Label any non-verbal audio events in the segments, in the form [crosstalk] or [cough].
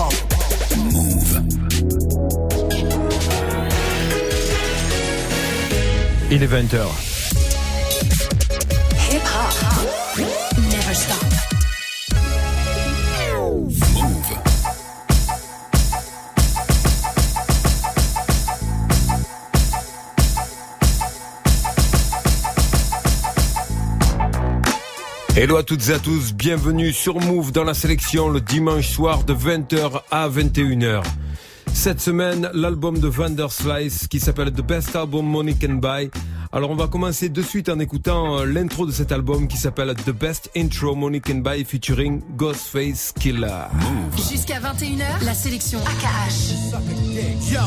Harlem. Move. Il est 20h. Hello à toutes et à tous, bienvenue sur Move dans la sélection le dimanche soir de 20h à 21h. Cette semaine, l'album de Vanderslice qui s'appelle The Best Album Money Can Buy. Alors on va commencer de suite en écoutant euh, l'intro de cet album qui s'appelle The Best Intro Money Can Buy featuring Ghostface Killer. Jusqu'à 21h, la sélection AKH. Yo,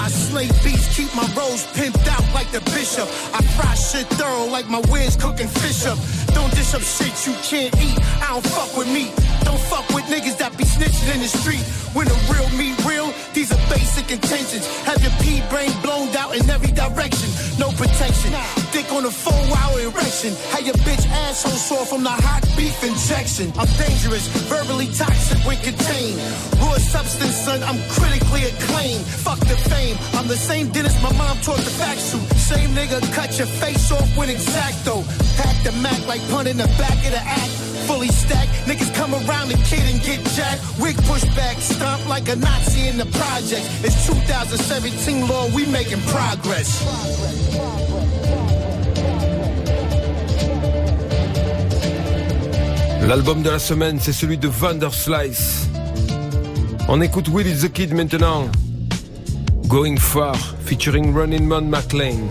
I slay beats, keep my rolls pimped out like the bishop. I fry shit thorough like my wins cooking fish up. Don't dish up shit you can't eat. I don't fuck with me. Don't fuck with niggas that be snitching in the street. When the real me real, these are basic intentions. Have your pea brain blown out in every direction. No protection. Dick on a four hour erection. Have your bitch asshole sore from the hot beef injection. I'm dangerous, verbally toxic when contained. Raw substance, son, I'm critically acclaimed. Fuck the fame. I'm the same dentist my mom taught the back suit. Same nigga cut your face off with X-Acto. Pack the Mac like pun in the back of the act. Fully stacked, niggas come around the kid and get jacked. Wig push back, stomp like a Nazi in the project. It's 2017, Lord, we making progress. L'album de la semaine, c'est celui de Vanderslice. On écoute Willie the Kid maintenant. Going Far, featuring Running Man McLean.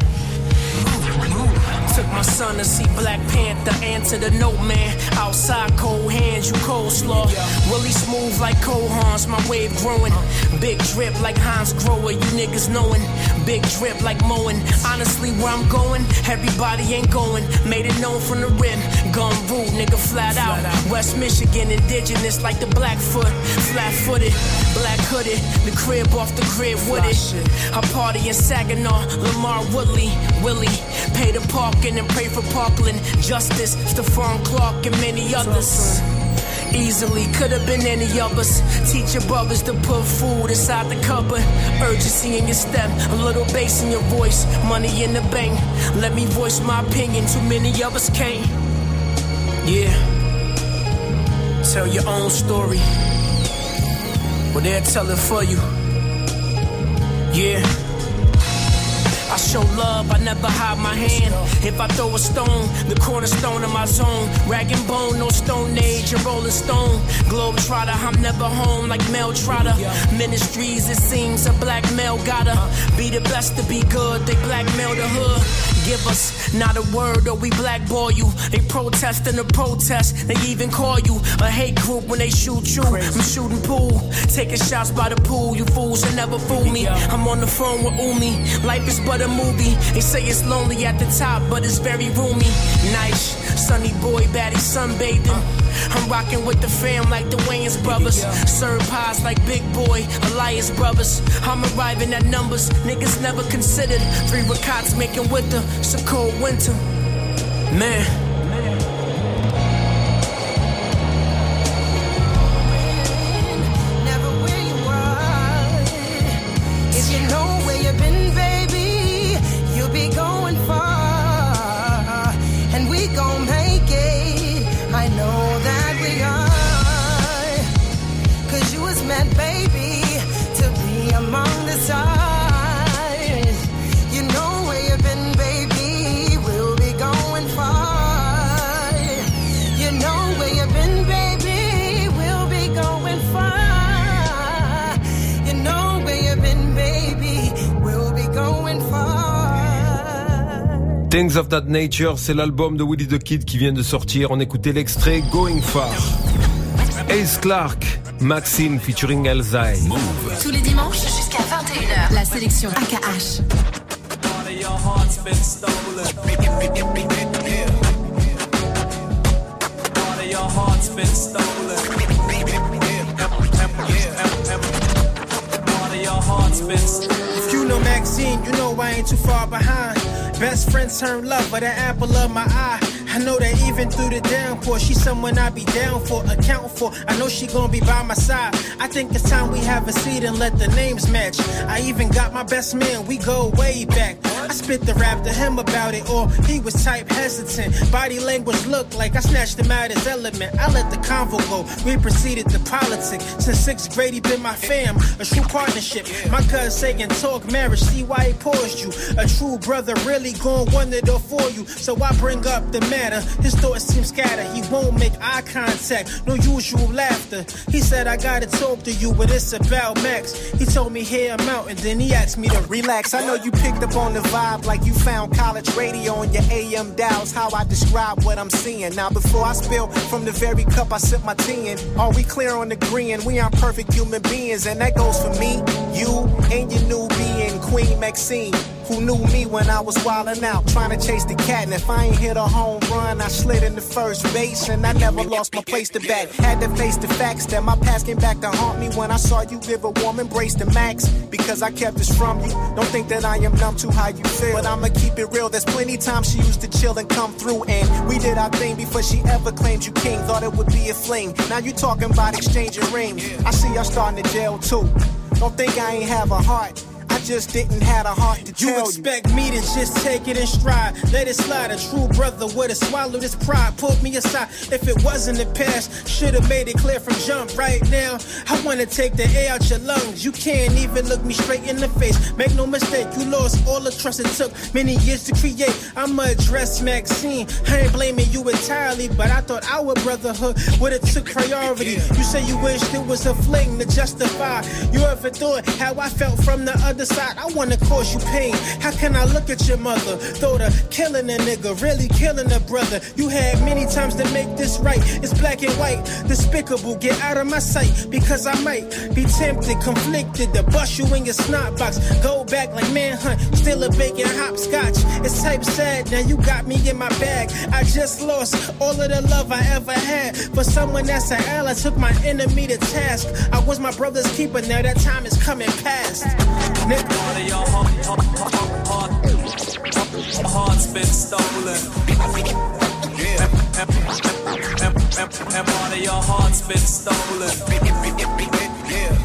My son to see Black Panther, answer the note man. Outside cold hands, you cold slaw. Really smooth like cold Hans, my wave growing. Big drip like Hansgrohe, you niggas knowing. Big drip like mowing. Honestly, where I'm going, everybody ain't going. Made it known from the rim. Gun rude, nigga flat out. West Michigan, indigenous like the Blackfoot. Flat footed, black hooded. The crib off the crib with it. I party in Saginaw, LaMarr Woodley, Willie. Pay the parking and pray for Parkland. Justice, Stephon Clark, and many others. Easily could have been any of us. Teach your brothers to put food inside the cupboard. Urgency in your step, a little bass in your voice, money in the bank. Let me voice my opinion. Too many of us can't. Yeah. Tell your own story. Well, they'll tell it for you. Yeah. I show love, I never hide my hand. If I throw a stone, the cornerstone of my zone. Rag and bone, no stone age, a rolling stone. Globe trotter, I'm never home like Mel Trotter. Ministries, it seems a black male gotta be the best to be good. They blackmail the hood. Give us not a word or we blackball you. They protest in the protest. They even call you a hate group when they shoot you. I'm shooting pool, taking shots by the pool. You fools will never fool me. I'm on the phone with Umi. Life is but a movie. They say it's lonely at the top, but it's very roomy. Nice, sunny boy, baddie sunbathing. I'm rocking with the fam like the Wayans brothers. Serve pies like Big Boy, Elias brothers. I'm arriving at numbers niggas never considered. Three ricots making with it's a cold winter. Man. Things of That Nature, c'est l'album de Willie the Kid qui vient de sortir. On écoutait l'extrait Going Far. Ace Clark, Maxine featuring Elzai. Tous les dimanches jusqu'à 21h, la sélection AKH. If you know Maxine, you know I ain't too far behind. Best friend turned lover, the apple of my eye. I know that even through the downpour, she's someone I be down for, account for. I know she gonna be by my side. I think it's time we have a seat and let the names match. I even got my best man, we go way back. I spit the rap to him about it, or he was type hesitant. Body language looked like I snatched him out his element. I let the convo go, we proceeded to politics. Since sixth grade, he been my fam, a true partnership. My cousin saying talk marriage, see why he paused you. A true brother really gon' one the door for you. So I bring up the matter. His thoughts seem scattered, he won't make eye contact, no usual laughter. He said, I gotta talk to you, but it's about Max. He told me, hear him out, and then he asked me to Relax, I know you picked up on the vibe like you found college radio on your AM dials. How I describe what I'm seeing. Now, before I spill from the very cup I sip my tea in, are we clear on agreeing we aren't perfect human beings? And that goes for me, you, and your new being, Queen Maxine. Who knew me when I was wildin' out, trying to chase the cat? And if I ain't hit a home run, I slid in the first base, and I never lost my place to bat. Had to face the facts that my past came back to haunt me when I saw you give a warm embrace to max. Because I kept this from you. Don't think that I am numb to how you feel, but I'ma keep it real. There's plenty times she used to chill and come through, and we did our thing before she ever claimed you king. Thought it would be a fling. Now you talking about exchanging rings. I see y'all starting to jail too. Don't think I ain't have a heart. Just didn't have a heart to You tell expect me to just take it in stride, let it slide. A true brother would have swallowed his pride, pulled me aside. If it wasn't the past, should have made it clear from jump. Right now, I wanna take the air out your lungs. You can't even look me straight in the face. Make no mistake, you lost all the trust it took many years to create. I'ma address Maxine. I ain't blaming you entirely, but I thought our brotherhood would have took priority. You say you wished it was a fling to justify. You ever thought how I felt from the other side? I wanna cause you pain. How can I look at your mother? Thought of killing a nigga, really killing a brother. You had many times to make this right. It's black and white, despicable. Get out of my sight because I might be tempted, conflicted to bust you in your snot box. Go back like manhunt, still a bacon hopscotch. It's type sad, now you got me in my bag. I just lost all of the love I ever had for someone that's an ally. Took my enemy to task. I was my brother's keeper, now that time is coming past. Nigga. All of your heart, heart, heart, heart, heart's been stolen. And, and, and, and, and part of your heart's been stolen. Yeah.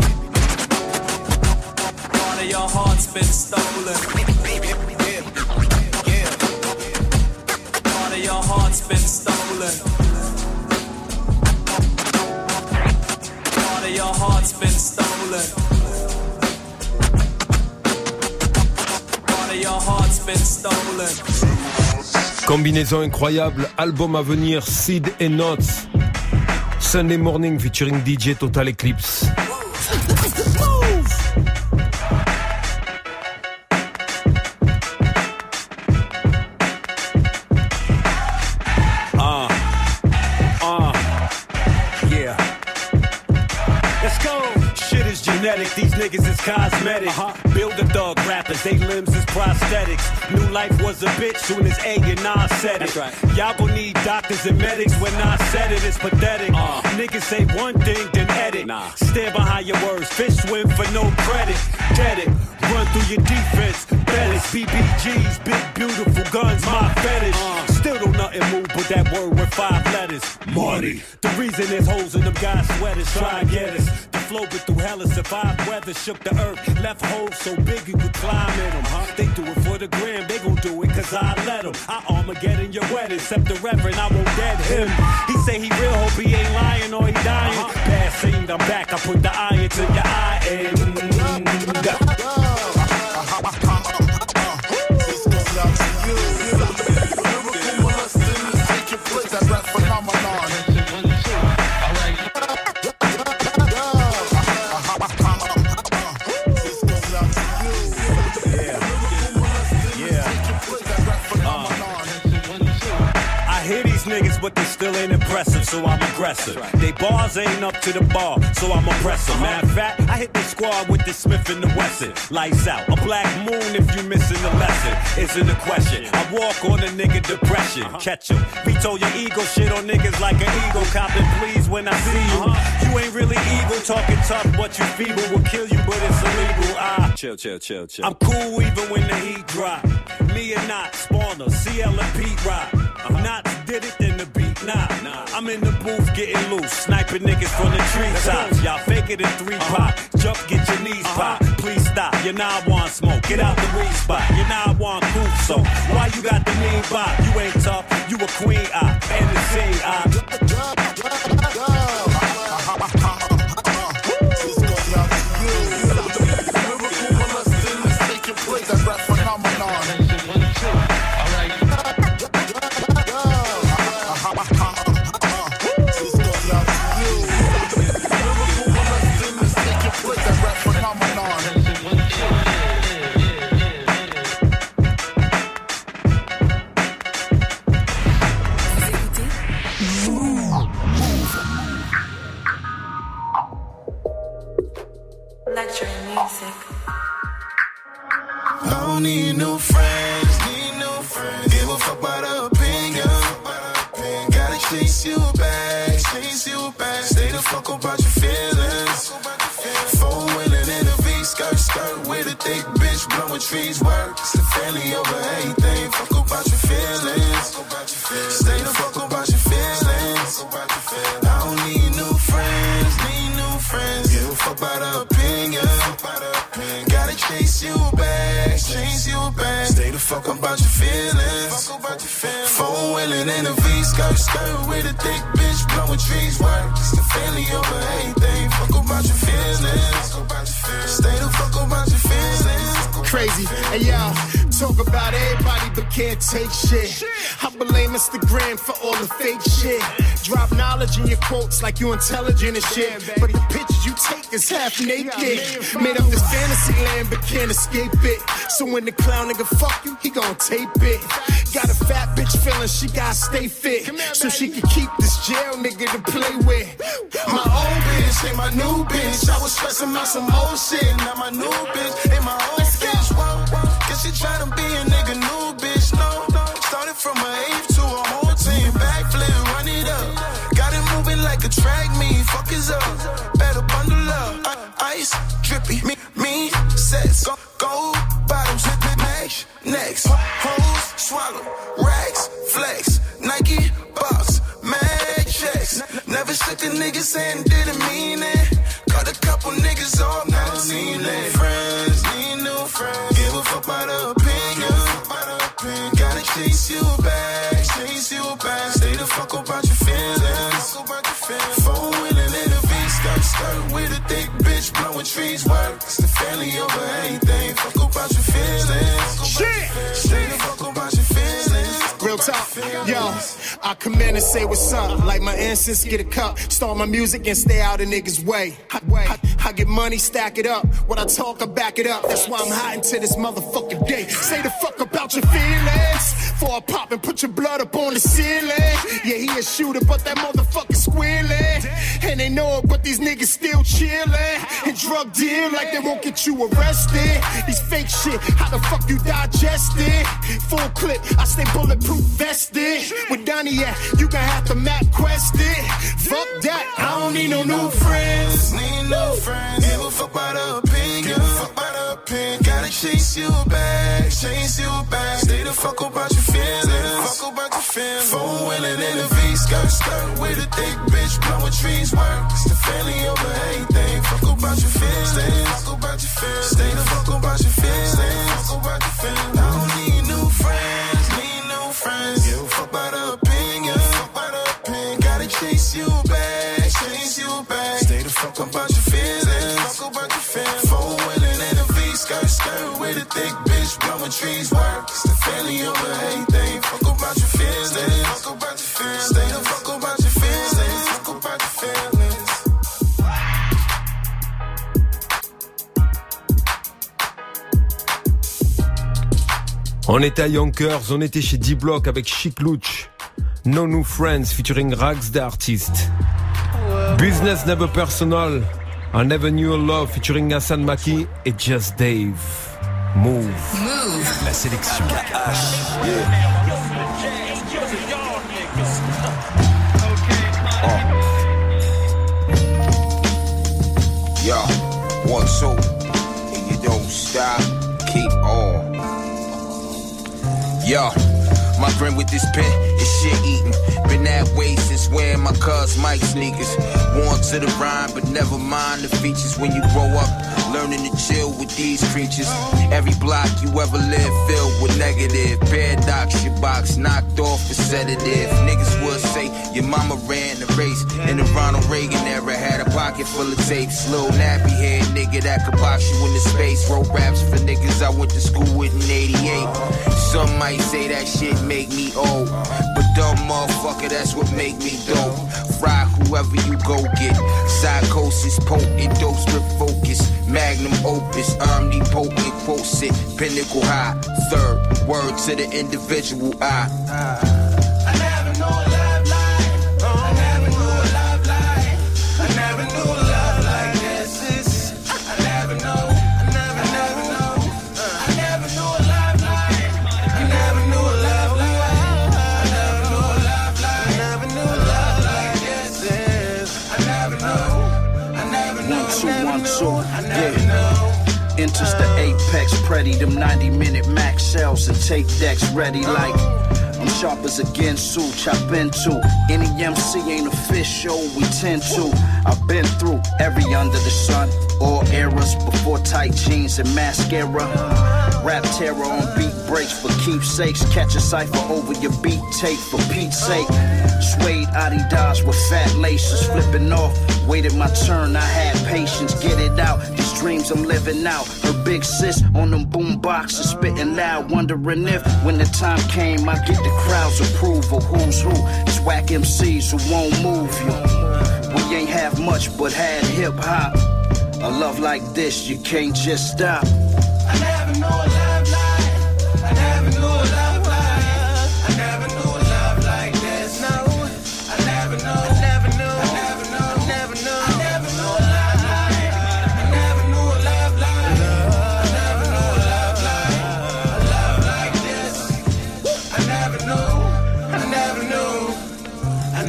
Part of your heart's been stolen. Yeah. Yeah. Part of your heart's been stolen. Combinaison incroyable, album à venir, Seed et Notes. Sunday Morning featuring DJ Total Eclipse. These niggas is cosmetic. Build a thug rappers, they limbs is prosthetics. New life was a bitch soon as A and Nas said it. Right. Y'all gon' need doctors and medics when I said it, it's pathetic. Uh. Niggas say one thing, then edit. Nah. Stand behind your words, fish swim for no credit. Get it, run through your defense. BBGs, big beautiful guns, my fetish. Uh. Still don't nothing move but that word with five letters. Money. The reason there's holes in them guys' sweaters, try and get us. The flow been through hell and survived weather, shook the earth, left holes so big you could climb in them. Huh? They do it for the gram, they gon' do it cause I let them. I Armageddon your wedding, except the reverend, I won't dead him. He say he real, hope he ain't lying or he dying. Uh-huh. Bad scene, I'm back, I put the iron to your eye and. Still ain't impressive, so I'm aggressive. They bars ain't up to the bar, so I'm oppressive. Matter of fact, I hit the squad with the Smith and the Wesson. Lights out, a black moon if you missing the lesson. Isn't a question. I walk on a nigga depression. Catch 'em. Veto your ego shit on niggas like an ego. Copping please when I see you. You ain't really evil, talking tough, but you feeble will kill you, but it's illegal. Ah, chill, chill, chill, chill. I'm cool even when the heat drop. Me and not spawner, CL and Pete Rock. Knots did it, then the beat nah. I'm in the booth getting loose, sniping niggas from the treetops. Y'all fake it in three pop. Jump, get your knees pop. Please stop. You now want smoke. Get out the weed spot. You now want proof. So why you got the mean bop? You ain't tough. You a queen op and the scene op. skirt, skirt with a thick bitch blowing trees work. It's the family over everything. Fuck about your feelings. Stay the fuck about your. Crazy. Hey, y'all, talk about everybody but can't take shit. I blame Instagram for all the fake shit. Drop knowledge in your quotes like you intelligent and shit. But the pictures you take is half naked. Made up this fantasy land but can't escape it. So when the clown nigga fuck you, he gon' tape it. Got a fat bitch feeling she gotta stay fit. So she can keep this jail nigga to play with. My old bitch ain't my new bitch. I was stressing out some old shit. Now my new bitch ain't my old bitch. She tryna be a nigga new bitch. No. Started from a eighth to a whole team. Backflip, run it up. Got it moving like a track meet. Fuck is up. Better bundle up. I- Ice, drippy. Me, me, sets. Go, gold bottoms, match. Next. Hoes, swallow. Racks, flex. Nike, box. mad checks. Never shook a nigga saying didn't mean it. Got a couple niggas off, not seen it. Friends, you back, chase you back. Stay the fuck about your feelings. Wheeling in a V skirt, skirt with a thick bitch blowing trees work. It's the family over anything. I come in and say what's up, like my ancestors get a cup. Start my music and stay out of niggas' way. I, I, I get money, stack it up. What I talk, I back it up. That's why I'm hot into this motherfucking day. Say the fuck about your feelings. For I pop and put your blood up on the ceiling. Yeah, he a shooter, but that motherfucker squealing. And they know it, but these niggas still chilling. And drug deal like they won't get you arrested. These fake shit, how the fuck you digest it? Full clip, I stay bulletproof vested. With Donnie at, you gon' have to map quest it. Fuck that, I don't need no new friends. Need no friends. Give a fuck about the opinion. Fuck about the opinion. Gotta chase you back, chase you back. Stay the fuck about your feelings. Fuck about your feelings. Four wheeling in a V skirt, skirt with a thick bitch blowing trees work. It's the family over everything. Fuck about your feelings. Fuck about your feelings. Stay the fuck about your feelings. Fuck about your feelings. On était à Yonkers, on était chez D-Block avec Chic Luch. No New Friends featuring Rags the Artist. Business Never Personal. I Never Knew a Love featuring Hassan Maki et Just Dave. Move. Move. La sélection. Oh. Yo, one, two, and you don't stop, keep on. Yo, with this pen is shit eating. Been that way since wearing my cuz Mike sneakers. Worn to the rhyme, but never mind the features when you grow up. Learning to chill with these creatures. Every block you ever lived filled with negative. Paradox, your box knocked off a sedative. Niggas would say your mama ran the race. In the Ronald Reagan era, had a pocket full of tapes. Little nappy head nigga that could box you into space. Wrote raps for niggas I went to school with in 88. Some might say that shit make me old. But dumb motherfucker, that's what make me dope. Fry whoever you go get. Psychosis, potent, dose with focus. Magnum opus, omnipotent, quotes it. Pinnacle high. Third, word to the individual. I Enters the apex, pretty them 90 minute max shells and tape decks ready like I'm sharp as a Ginsu, chop into any MC ain't official, we tend to. I've been through every under the sun, all eras before tight jeans and mascara. Rap terror on beat breaks for keepsakes. Catch a cipher over your beat tape for Pete's sake. Suede Adidas with fat laces flipping off. Waited my turn, I had patience. Get it out, dreams I'm living out. Her big sis on them boom boxes, spitting loud, wondering if when the time came, I get the crowd's approval. Who's who? It's whack MCs who won't move you. We ain't have much, but had hip hop. A love like this, you can't just stop.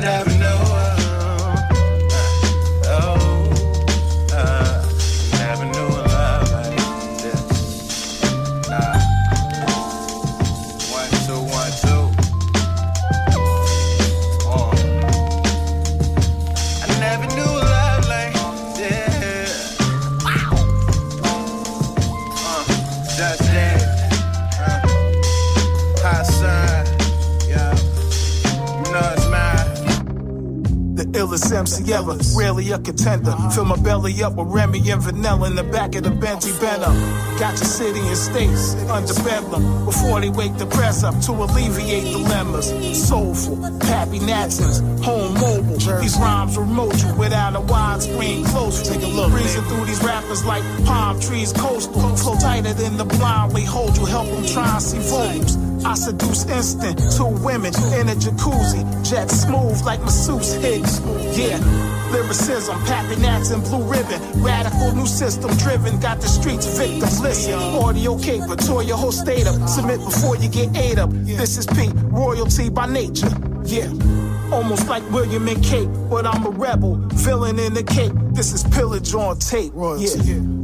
Never contender. Fill my belly up with Remy and vanilla in the back of the Bentley Benham. Got your city and states under bedlam before they wake the press up to alleviate dilemmas. Soulful, Pappy Natsons, home mobile. These rhymes remote you without a widescreen close. Take a look. Breezing through these rappers like palm trees coastal. Flow tighter than the blind. We hold you, help them try and see vocals. I seduce instant, two women in a jacuzzi, jet smooth like masseuse hits. Yeah, lyricism, Pappy Nats and Blue Ribbon, radical new system driven, got the streets victim. Listen, audio caper, tore your whole state up. Submit before you get ate up. This is Pete, royalty by nature. Yeah. Almost like William and Kate, but I'm a rebel, villain in the cape. This is pillage on tape. Yeah.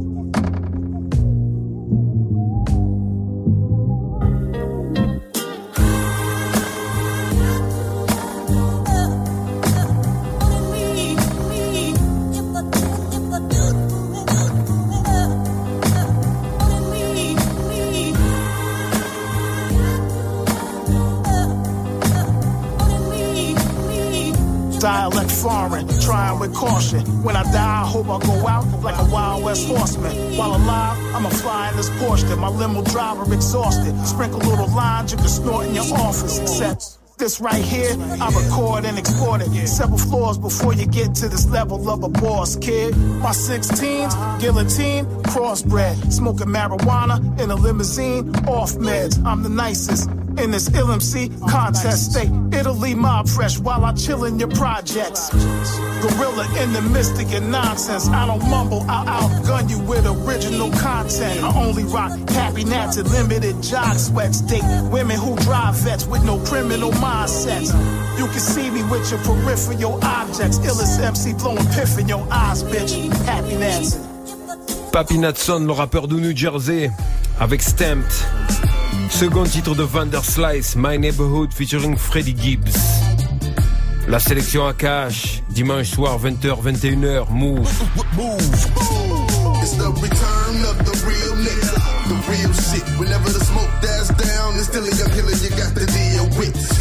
With caution. When I die, I hope I go out like a Wild West horseman. While alive, I'ma fly in this Porsche. that My limo driver exhausted. Sprinkle little lines you can snort in your office. Except this right here, I record and export it. Several floors before you get to this level of a boss, kid. My 16s, guillotine, crossbred. Smoking marijuana in a limousine, off meds. I'm the nicest. In this LMC contest. Stay Italy mob fresh while I chill in your projects. Gorilla in the mystic and nonsense. I don't mumble, I'll outgun you with original content. I only rock happy nats and limited jog sweats. Date women who drive vets with no criminal mindsets. You can see me with your peripheral objects. Illest MC blowing piff in your eyes, bitch. Happy nats. Papi Natson, le rappeur de New Jersey, avec Stamped. Second titre de Vanderslice, My Neighborhood featuring Freddie Gibbs. La sélection à cash, dimanche soir 20h, 21h, Move. It's the return of the real nigga, the real shit. Whenever the smoke dies down, it's still a young killer you got to deal with.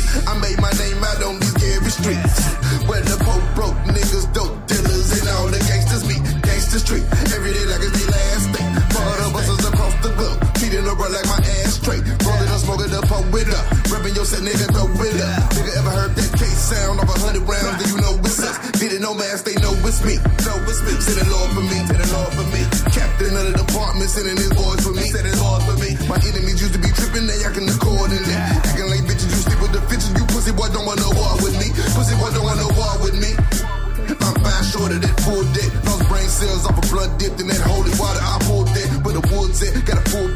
Nigga, throw it up. Nigga ever heard that case sound of a hundred rounds? Then you know it's us. Didn't know mask, they know it's me. Know it's me. Send the Lord for me, send the Lord for me. Captain of the department, sending his boys for me. Said it's hard for me. My enemies used to be tripping, they acting accordingly. Acting like bitches, you sleep with the bitches. You pussy boy don't want no war with me. Pussy boy don't want no war with me. I'm fine short of that full dick. Those brain cells off a blood dipped in that holy water. I pulled that, but the woods at. Got a full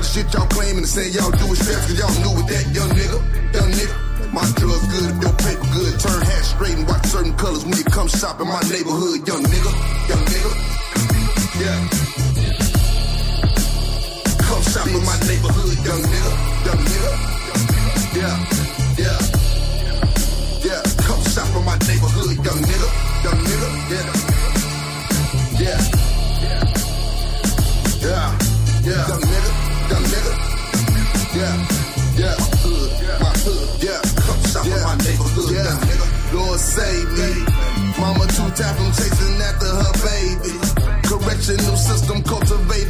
the shit y'all claiming and saying y'all do it straps, cause y'all new with that young nigga. Young nigga. My drugs good, if your paper good. Turn hat straight and watch certain colors when you come shop in my neighborhood. Young nigga, young nigga. Yeah. Correctional system cultivated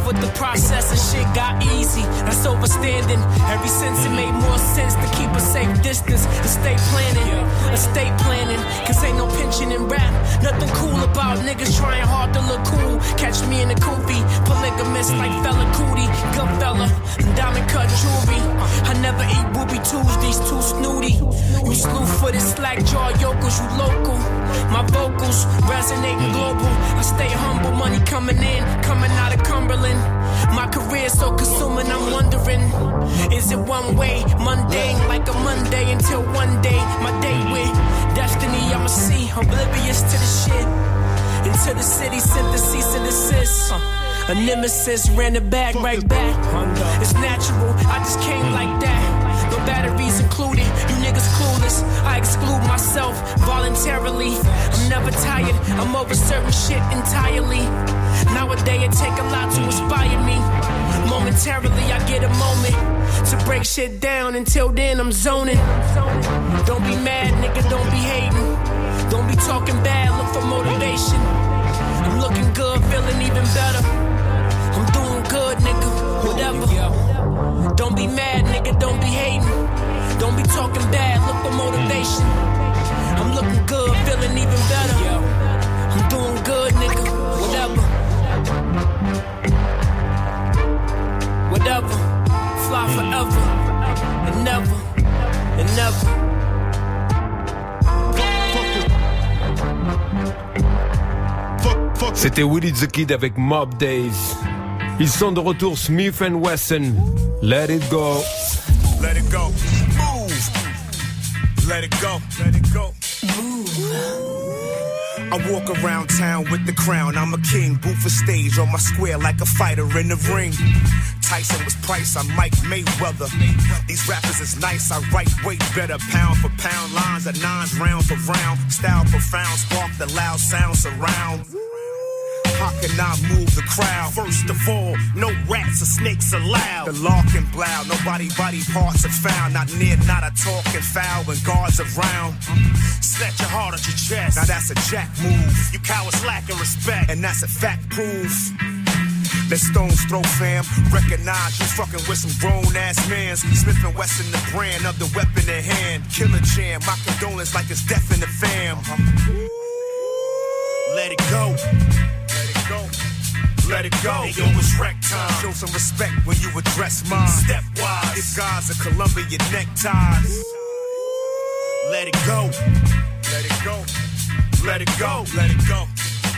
love with the process and shit got easy. That's overstanding. Every since it made more sense to keep a safe distance. Estate planning, estate planning. Cause ain't no pension in rap. Nothing cool about niggas trying hard to look cool. Catch me in the koofy. Polygamist like Fela Kuti. Good fella. Diamond cut jewelry. I never eat Ruby Tuesdays, too snooty. You slew for this slack jaw yokels, you local. My vocals resonating global. I stay humble, money coming in, coming out of Cumberland. My career so consuming, I'm wondering, is it one way, mundane like a Monday until one day my day with destiny I'ma see, oblivious to the shit. Into the city, sent the cease and desist. A nemesis ran it back, right back. It's natural, I just came like that. No batteries included, you niggas clueless. I exclude myself voluntarily. I'm never tired, I'm over certain shit entirely. Nowadays, it take a lot to inspire me. Momentarily, I get a moment to break shit down. Until then, I'm zoning. Don't be mad, nigga, don't be hating. Don't be talking bad, look for motivation. I'm looking good, feeling even better. I'm doing good, nigga, whatever. Don't be mad, nigga, don't be hating. Don't be talking bad, look for motivation. I'm looking good, feeling even better. I'm doing good, nigga, whatever. Whatever, fly forever and never and never. C'était Willie the Kid avec Mob Days. Ils sont de retour Smith and Wesson. Let it go. Let it go. Move. Let it go. Let it go. Move. I walk around town with the crown. I'm a king, boot for stage on my square like a fighter in the ring. Tyson was Price, I'm Mike Mayweather. These rappers is nice, I write way better. Pound for pound, lines of nines, round for round. Style profound, spark the loud sound surround. How can I move the crowd? First of all, no rats or snakes allowed. The lock and blow, nobody body parts are found. Not near, not a talking foul when guards around. Snatch your heart at your chest. Now that's a jack move. You cowards lacking respect, and that's a fact proof. Let stones throw fam. Recognize you fucking with some grown ass mans. Smith and Wesson, the brand of the weapon in hand. Killer jam, my condolence like it's death in the fam. Let it go. Let it go. Yo, it's wreck time. Show some respect when you address mine. Stepwise. Guys are Columbia neckties. Let it go. Let it go. Let it go. Let it go.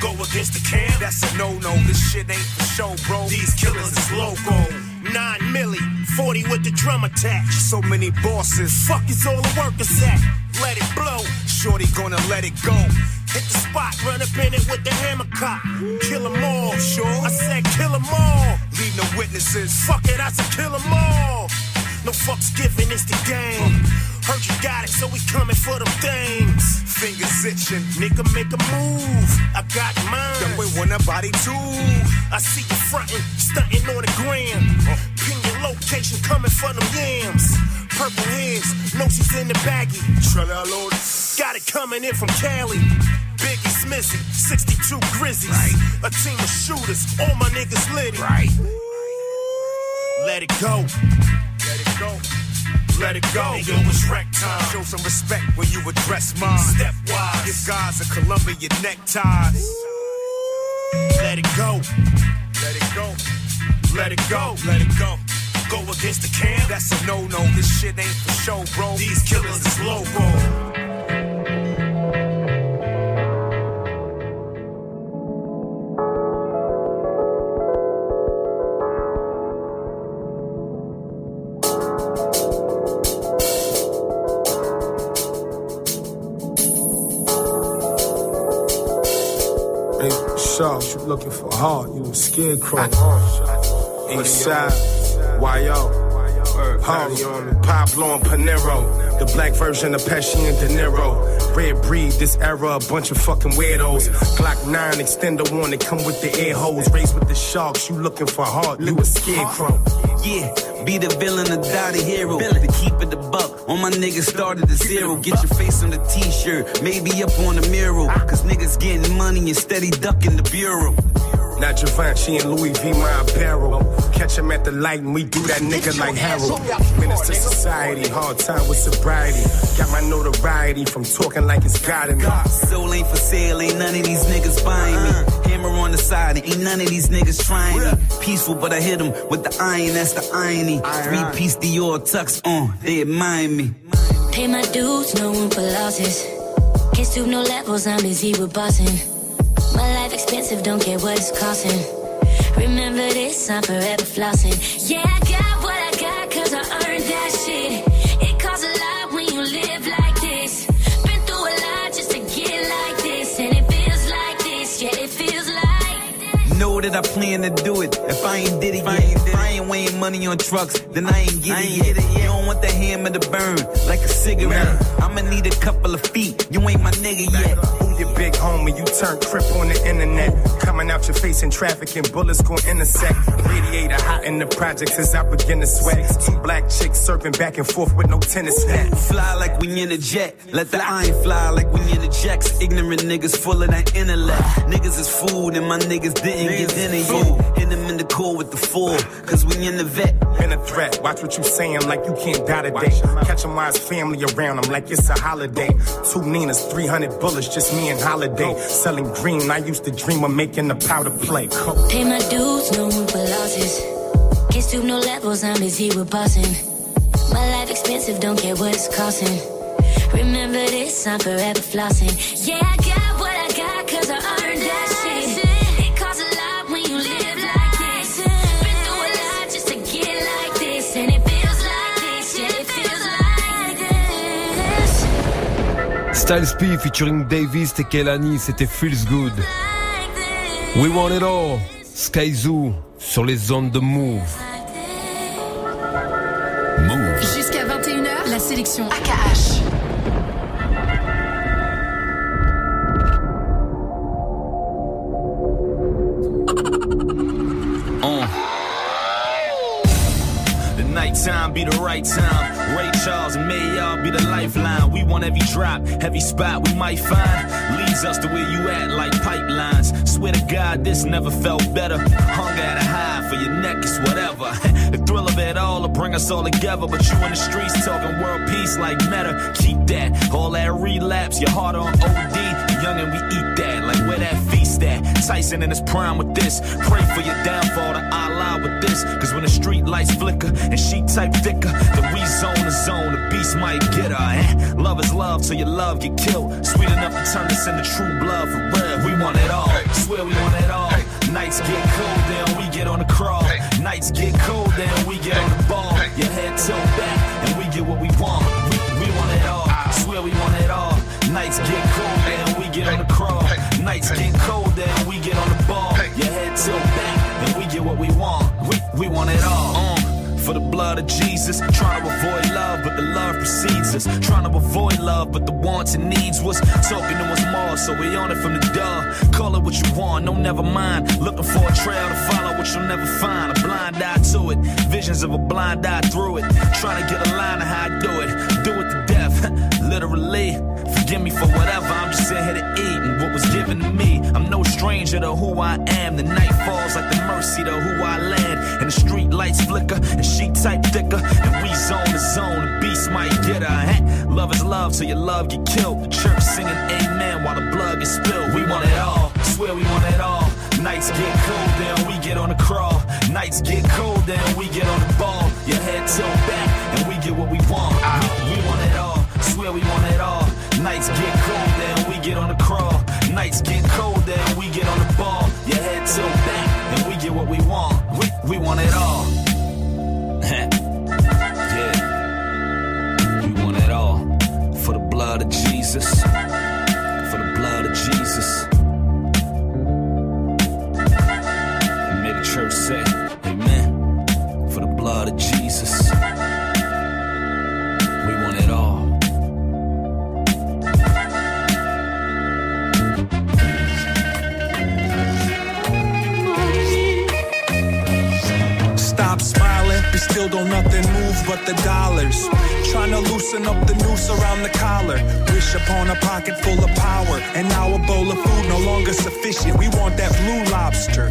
Go against the cam. That's a no-no. This shit ain't for show, bro. These killers is loco. Nine milli, 40 with the drum attached. So many bosses. Fuck is all the workers at? Let it blow. Shorty gonna let it go. Hit the spot, run up in it with the hammer cock. Kill 'em all, sure. I said kill 'em all. Leave no witnesses. Fuck it, I said kill 'em all. No fucks given, it's the game. Heard you got it, so we coming for them things. Fingers itching, nigga, make a move. I got mine. Done want a body too. I see you frontin', stunting on the gram. Pin your location, coming for them yams. Purple hands, know she's in the baggy. Got it coming in from Cali. Biggie Smizzy, 62 Grizzlies. A team of shooters, all my niggas litty. Right. Let it go. Let it go. Let it go. Yo, it's wreck time. Show some respect when you address mine. Stepwise. If guys are Columbia neckties. Let it go. Let it go. Let it go. Let it go. Go against the camp. That's a no-no. This shit ain't for show, bro. These killers is local. Hey, looking for hard, you a scarecrow. East side, YO. Harlem, Pablo and Panero. The black version of Pesci and De Niro. Red breed, this era, a bunch of fucking weirdos. Glock 9 extender one that come with the air holes. Raised with the sharks, you looking for hard, you a scarecrow. Yeah, be the villain or die the hero. To keep it a buck, all my niggas started at zero. Get your face on the t-shirt, maybe up on the mural. Cause niggas getting money and steady ducking the bureau. Not Givenchy and Louis V. my apparel. Catch him at the light and we do that nigga like Harold. Menace to society, hard time with sobriety. Got my notoriety from talking like it's God in me. Soul ain't for sale, ain't none of these niggas buying me. Uh. Hammer on the side, ain't none of these niggas trying me. Peaceful, but I hit them with the iron, that's the irony. Three piece Dior tux on, they admire me. Pay my dues, no room for losses. Can't stoop no levels, I'm busy with bossing. My life expensive, don't care what it's costing. Remember this, I'm forever flossing. Yeah, I got what I got, cause I earned that shit. It costs a lot when you live like this. Been through a lot just to get like this. And it feels like this, yeah, it feels like. Know that I plan to do it. If I ain't did it yet, if I ain't weighing money on trucks, then I ain't get it yet. You don't want the hammer to burn like a cigarette. I'ma need a couple of feet. You ain't my nigga yet. Who your big homie? You turn crip on the internet. Coming out your face in traffic and bullets gon' intersect. Radiator hot in the projects as I begin to sweat. Two black chicks surfing back and forth with no tennis net. Fly like we in a jet. Let the iron fly like we in the jacks. Ignorant niggas full of that intellect. Niggas is food and my niggas didn't get dinner yet. Hit them in the core with the four, cause we in the vet. Been a threat. Watch what you saying like you can't die today. Catch 'em while his family around him like it's a holiday. Two Ninas, 300 bullets, just me and Holiday. Selling green, I used to dream of making the powder play. Pay my dues, no room for losses. Can't stoop no levels, I'm busy with bossing. My life expensive, don't care what it's costing. Remember this, I'm forever flossing. Yeah, I got Styles P featuring Davis et Kelani, c'était Feels Good. We Want It All, Sky Zoo, sur les ondes de Move. Jusqu'à 21h, la sélection AKH. Uh. The nighttime be the right time. Charles and May y'all be the lifeline. We want every drop, every spot we might find. Leads us to where you at like pipelines. Swear to God, this never felt better. Hunger at a high for your neck is whatever. [laughs] the thrill of it all will bring us all together. But you in the streets talking world peace like meta. Keep that. All that relapse, your heart on OD. And we eat that. Like where that feast at. Tyson in his prime with this. Pray for your downfall to Allah with this. Cause when the street lights flicker and she type thicker, then we zone the zone. The beast might get her. Eh? Love is love till your love get killed. Sweet enough to turn us into true blood for real. We want it all. Swear we want it all. Nights get cold, then we get on the crawl. Nights get cold, then we get on the ball. Your head tilt back, and we get what we want. We, we want it all. Swear we want it all. Nights get cold, get on the crawl. Nights get cold, then we get on the ball. Your head tilt back, and we get what we want. We, we want it all. Uh for the blood of Jesus. Trying to avoid love, but the love precedes us. Trying to avoid love, but the wants and needs was talking to us more. So we on it from the door. Call it what you want, no, never mind. Looking for a trail to follow, which you'll never find. A blind eye to it. Visions of a blind eye through it. Trying to get a line of how I do it. Do it to death, [laughs] literally. Forgive me for whatever, I'm just sitting here to eat and what was given to me. I'm no stranger to who I am. The night falls like the mercy to who I land. And the street lights flicker and she type thicker. And we zone to zone, the beast might get her. Eh? Love is love till your love get killed. The church singing amen while the blood gets spilled. We want it all, swear we want it all. Nights get cold, then we get on the crawl. Nights get cold, then we get on the ball. Your head tilt back, and we get what we want. We, we want it all, swear we want it all. Nights get cold, then we get on the crawl. Nights get cold, then we get on the ball. Your head tilt back, and we get what we want. We, we want it all. [laughs] yeah. We want it all. For the blood of Jesus. For the blood of Jesus. And may the church say, Amen. For the blood of Jesus. Still don't nothing move but the dollars. Trying to loosen up the noose around the collar. Wish upon a pocket full of power, and now a bowl of food no longer sufficient. We want that blue lobster.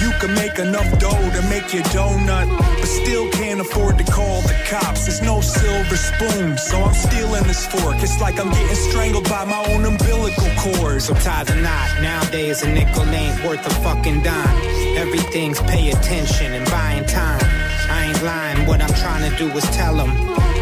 You can make enough dough to make your donut, but still can't afford to call the cops. There's no silver spoon, so I'm stealing this fork. It's like I'm getting strangled by my own umbilical cord. So tie the knot. Nowadays a nickel ain't worth a fucking dime. Everything's pay attention and buying time. What I'm trying to do is tell them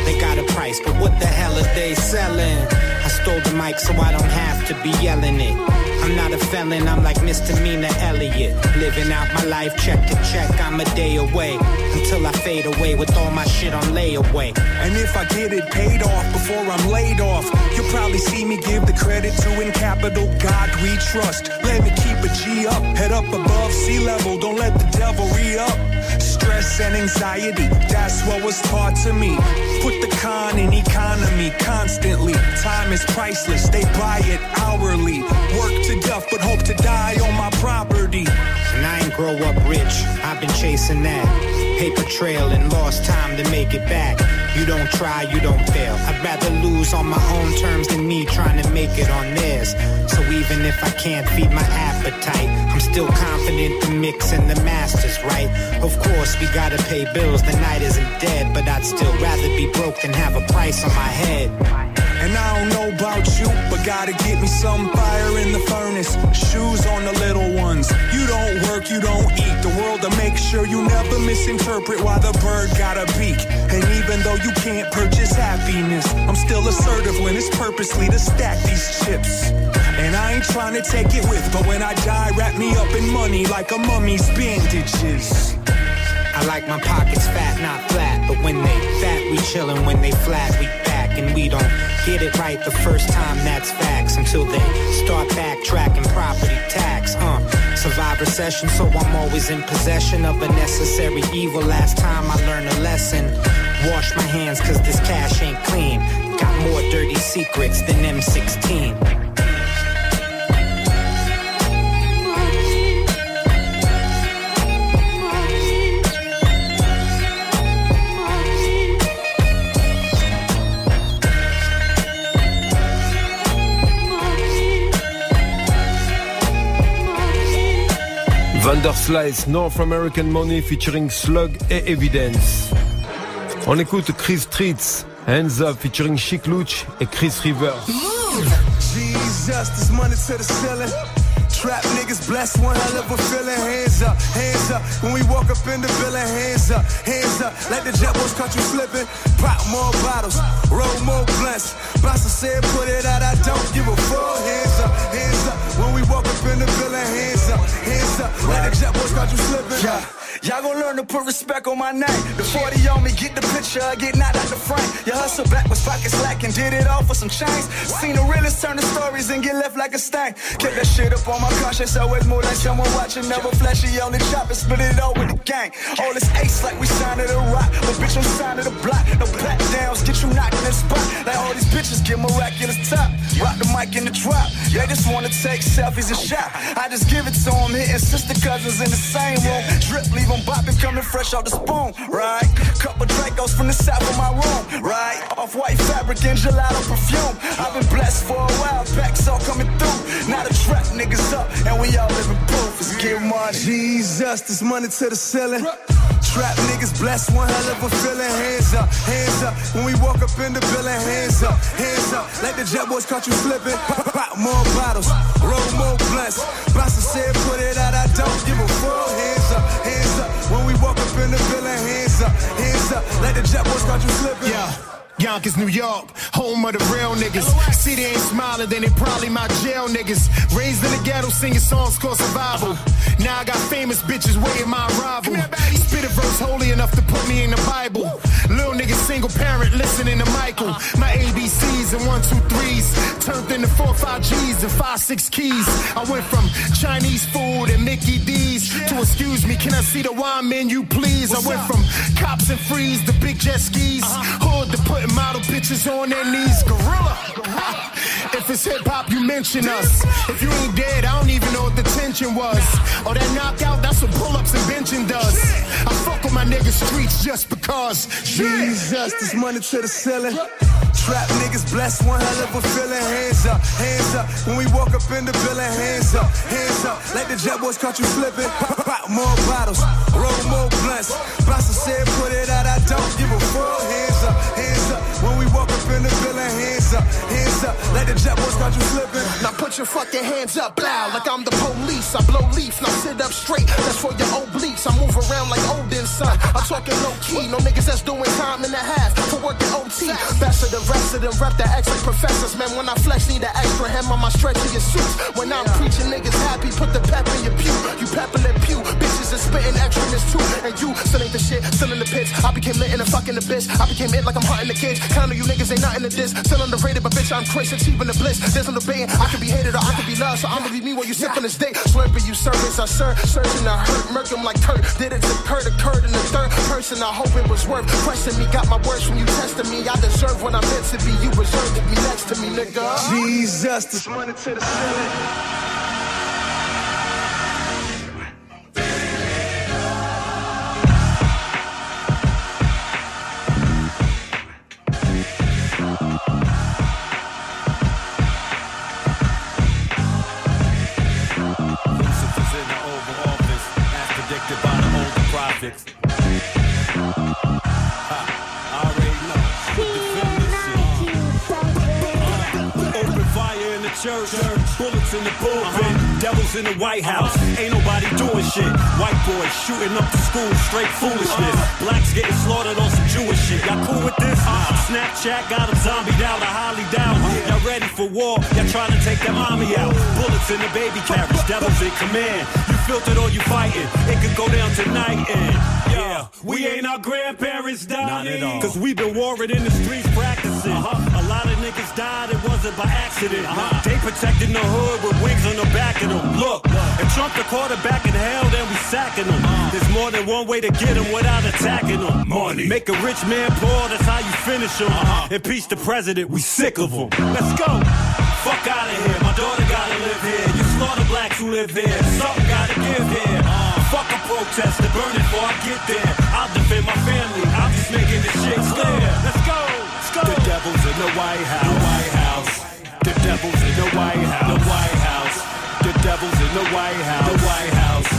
they got a price, but what the hell are they selling? I stole the mic so I don't have to be yelling it. I'm not a felon, I'm like misdemeanor Elliott. Living out my life check to check, I'm a day away. Until I fade away with all my shit on layaway. And if I get it paid off before I'm laid off, you'll probably see me give the credit to in capital God we trust. Let me keep a G up, head up above sea level, don't let the devil re up. Stress and anxiety, that's what was taught to me. Put the con in economy constantly. Time is priceless, they buy it hourly. Work to death, but hope to die on my property. And I ain't grow up rich, I've been chasing that. Paper trail and lost time to make it back. You don't try, you don't fail. I'd rather lose on my own terms than me trying to make it on theirs. So even if I can't feed my appetite, I'm still confident the mix and the masters right. Of course, we gotta pay bills, the night isn't dead, but I'd still rather be broke than have a price on my head. And I don't know about you, but gotta get me some fire in the furnace. Shoes on the little sure you never misinterpret why the bird got a beak. And even though you can't purchase happiness, I'm still assertive when it's purposely to stack these chips. And I ain't trying to take it with, but when I die, wrap me up in money like a mummy's bandages. I like my pockets fat, not flat. But when they fat, we chillin'. When they flat, we back. And we don't get it right the first time, that's facts. Until they start backtracking property tax. Uh, survive recession, so I'm always in possession of a necessary evil. Last time I learned a lesson. Wash my hands, cause this cash ain't clean. Got more dirty secrets than M16. Vanderslice, North American Money featuring Slug et Evidence. On écoute Chris Streets, Hands Up featuring Chic Luch et Chris Rivers. Jesus, Trap niggas blessed, one hell of a feeling. Hands up, hands up. When we walk up in the building, hands up, hands up. Let the jet boys catch you slipping. Pop more bottles, roll more blunts. Bossa said, put it out, I don't give a fuck. Hands up, hands up. When we walk up in the building, hands up, hands up. Let the jet boys catch you slipping. Yeah. Y'all gon' learn to put respect on my name. The 40 on me, get the picture, I get knocked out the frame. You hustle back, was pockets and did it all for some change. Seen the realest turn the stories and get left like a stain. Kept that shit up on my conscience, always more like someone watching. Never flashy, only and split it all with the gang. All this ace like we signed to the rock. But bitch, I'm signed to the block. No black downs, get you knocked in the spot. Like all these bitches get miraculous top. Rock the mic in the drop. They just wanna take selfies and shot. I just give it to them, hitting sister cousins in the same room. Drip, leave them bopping, coming fresh out the spoon, right? Couple Dracos from the south of my room, right? Off white fabric and gelato perfume. I've been blessed for a while, packs all coming through. Now the trap niggas up, and we all living proof. Let's get money. Jesus, this money to the ceiling. Trap niggas blessed, one hell of a feeling. Hands up, hands up. When we walk up in the building, hands up, hands up. Let the jet boys catch you slipping. Pop, pop more bottles, roll more blunts. Bossa said, put it out, I don't give a hands up. Let the jet boys catch you slipping. Yeah. Yonkers, New York, home of the real niggas. City ain't smiling, then it probably my jail niggas. Raised in the ghetto, singing songs called survival. Now I got famous bitches waiting my arrival. Spit a verse holy enough to put me in the Bible. Little nigga, single parent, listening to Michael. My ABCs and one, two, threes turned into four, five G's and five, six keys. I went from Chinese food and Mickey D's to excuse me, can I see the wine menu, please? I went from cops and freeze to big jet skis. Hood to putting model bitches on their knees. Gorilla. [laughs] if it's hip hop, you mention us. If you ain't dead, I don't even know what the tension was. Or that knockout, that's what pull ups and benching does. I fuck with my niggas streets just because. Jesus, this money to the ceiling. Trap niggas blessed, one hell of a feeling. Hands up, hands up. When we walk up in the building, hands up, hands up. Let the jet boys catch you slipping. Pop, pop more bottles, roll more blunts. Bossa said, put it out, I don't give a fuck. Let the jet boys catch you slipping. Now put your fucking hands up loud like I'm the police. I blow leaf, now sit up straight. That's for your obliques. I move around like Odin, son. I'm talking low key. No niggas that's doing time and a half for working OT. Best of the rest of them rep the X like professors. Man, when I flex, need an extra hem on my stretchiest suits. When I'm preaching, niggas happy, put the pep in your pew. You peppin' the pew. Bitches is spitting extraness too. And you still ain't the shit, still in the pits. I became lit in the fucking abyss. I became it like I'm hunting the kids. Count on you niggas ain't nothing to this. Still underrated, but bitch, I'm crazy, achieving the bliss. There's no debating. I can be hated or I can be loved. So I'ma be me while you sip on this dick. Slurping you service, I serve. Searching to hurt, murk 'em like Kurt. Did it to Kurt, occurred in the third person. I hope it was worth pressing me. Got my words from you testing me. I deserve what I'm meant to be. You reserved to be next to me, nigga. Jesus, this money to the ceiling. Bullets in the bullpen, devils in the White House. Ain't nobody doing shit. White boys shooting up the school, straight foolishness. Blacks getting slaughtered on some Jewish shit. Y'all cool with this? Snapchat got them zombied out, I highly doubt. Y'all ready for war? Y'all trying to take that mommy out. Bullets in the baby carriage, devils in command. Or you fighting? It could go down tonight and yeah, we ain't our grandparents dying. Cause we been warring in the streets practicing. Uh-huh. A lot of niggas died, it wasn't by accident. Uh-huh. They protecting the hood with wings on the back of them. Look, if Trump the quarterback in hell, then we sacking him. Uh-huh. There's more than one way to get him without attacking him. Money. Make a rich man poor, that's how you finish him. Impeach the president, we sick of him. Let's go. Fuck out of here, my daughter live here, something gotta give here. Fuck a protest and burn it before I get there. I'll defend my family, I'm just making this shit clear. Let's go, let's go. The devil's in the White House. The White House. The devil's in the White House. The White House. The devil's in the White House. The White House.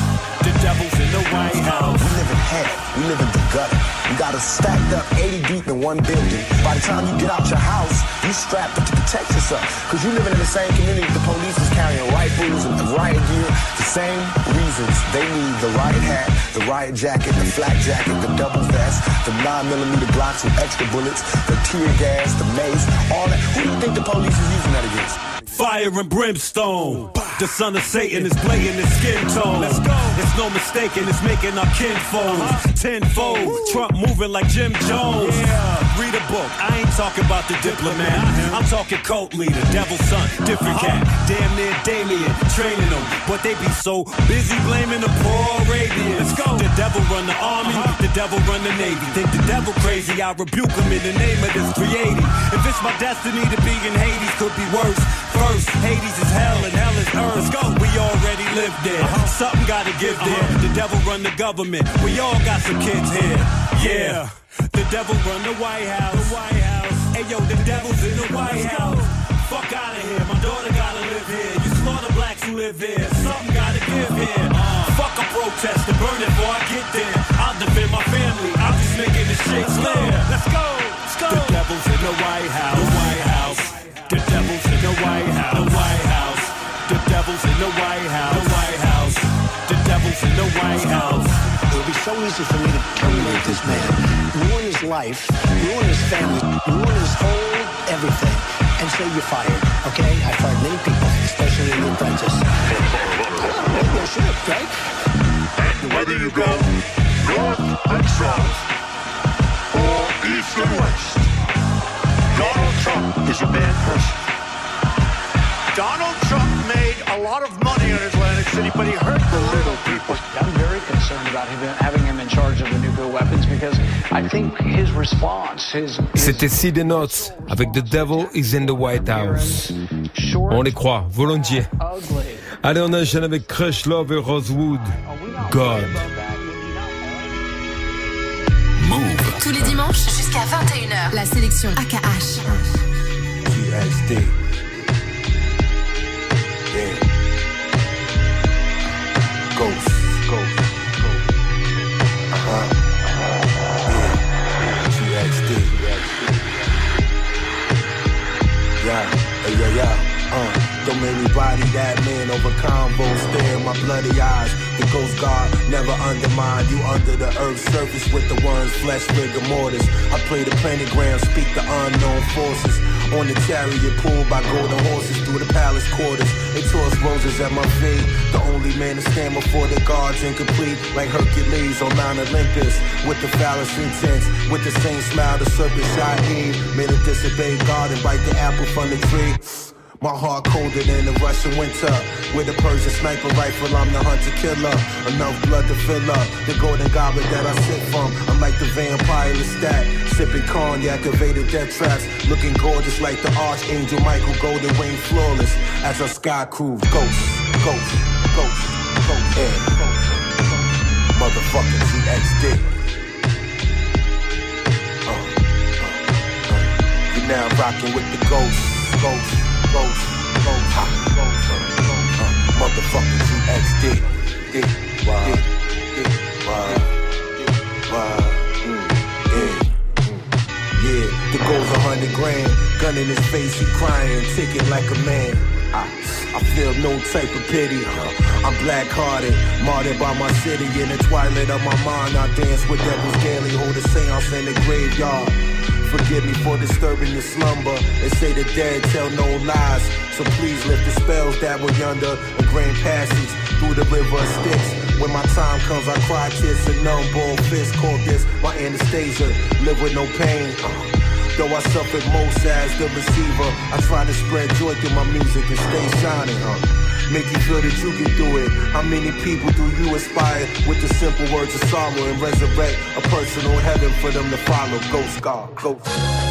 The devil's in the White House. We live in hell. We live in the gutter. We got us stacked up 80 deep in one building. By the time you get out your house, you strapped up to protect yourself. Cause you living in the same community the police is carrying rifles and riot gear. The same reasons they need the riot hat, the riot jacket, the flak jacket, the double vest, the 9 millimeter Glocks with extra bullets, the tear gas, the mace, all that. Who do you think the police is using that against? Fire and brimstone. The son of Satan is playing his skin tone. Let's go. It's no mistaking, it's making our kinfolk uh-huh. tenfold. Trump moving like Jim Jones. Read a book. I ain't talking about the diplomat. I'm talking cult leader, devil son, different uh-huh. cat. Damn near Damien, training them. But they be so busy blaming the poor Arabians. Let's go. The devil run the army, uh-huh. the devil run the navy. Think the devil crazy, I rebuke him in the name of this creating. If it's my destiny to be in Hades, could be worse. First, Hades is hell and hell is earth. Go. We already live there. Uh-huh. Something gotta give uh-huh. there. The devil run the government. We all got some kids here. Yeah. The devil run the White House. The White House. Hey yo, the devil's in the White House. Fuck out of here. My daughter gotta live here. You slaughter blacks who live here. Something gotta give here. Uh-huh. Fuck a protest and burn it before I get there. I'll defend my family. I'm just making this shit clear. The White House. It would be so easy for me to terminate this man, ruin his life, ruin his family, ruin his whole everything, and say you're fired. Okay? I fired many people, especially in the apprentice. Maybe I should have, right? And whether you go north and south, or east and west, Donald Trump is a bad person. Donald Trump made a lot of money in Atlantic City, but he hurt the little people. I'm very concerned about him, having him in charge of the nuclear weapons because I think his response, his, C'était Sid Notes avec The Devil is in the White House. On les croit, volontiers. Allez, on enchaîne avec Crush Love et Rosewood. God. Move. Tous les dimanches jusqu'à 21h. La sélection AKH. GSD. Yeah. Yeah, yeah. Uh. Don't make me body that man over convo. Stare in my bloody eyes. The ghost guard never undermined. You under the earth's surface with the ones flesh rigor mortis. I play the pentagram, speak the unknown forces. On the chariot pulled by golden horses through the palace quarters. They toss roses at my feet. The only man to stand before the gods incomplete, like Hercules on Mount Olympus. With the phallus intense, with the same smile the serpent shot Eve. Made her disobey God and bite the apple from the tree. My heart colder than the Russian winter. With a Persian sniper rifle, I'm the hunter killer. Enough blood to fill up the golden goblet that I sit from. I'm like the vampire Lestat, sipping cognac, evaded death traps. Looking gorgeous like the archangel Michael Golden Wing, flawless. As a sky cruise, ghost, ghost, ghost, ghost, yeah. Motherfucking GXD. Uh, uh, uh. Now rocking with the ghost, ghost uh, mm, mm, the goal's a hundred grand, gun in his face, he crying, ticket like a man. I, feel no type of pity. Uh, I'm black hearted, martyred by my city. In the twilight of my mind, I dance with devils daily. Hold a seance in the graveyard. Forgive me for disturbing your slumber. They say the dead tell no lies. So please lift the spells that were yonder. A grand passage through the river of Styx. When my time comes, I cry tears and numb ball fist. Call this my Anastasia. Live with no pain. Though I suffered most as the receiver, I try to spread joy through my music and stay shining, huh? Make you feel that you can do it. How many people do you inspire with the simple words of sorrow and resurrect a personal heaven for them to follow? Ghost God, ghost.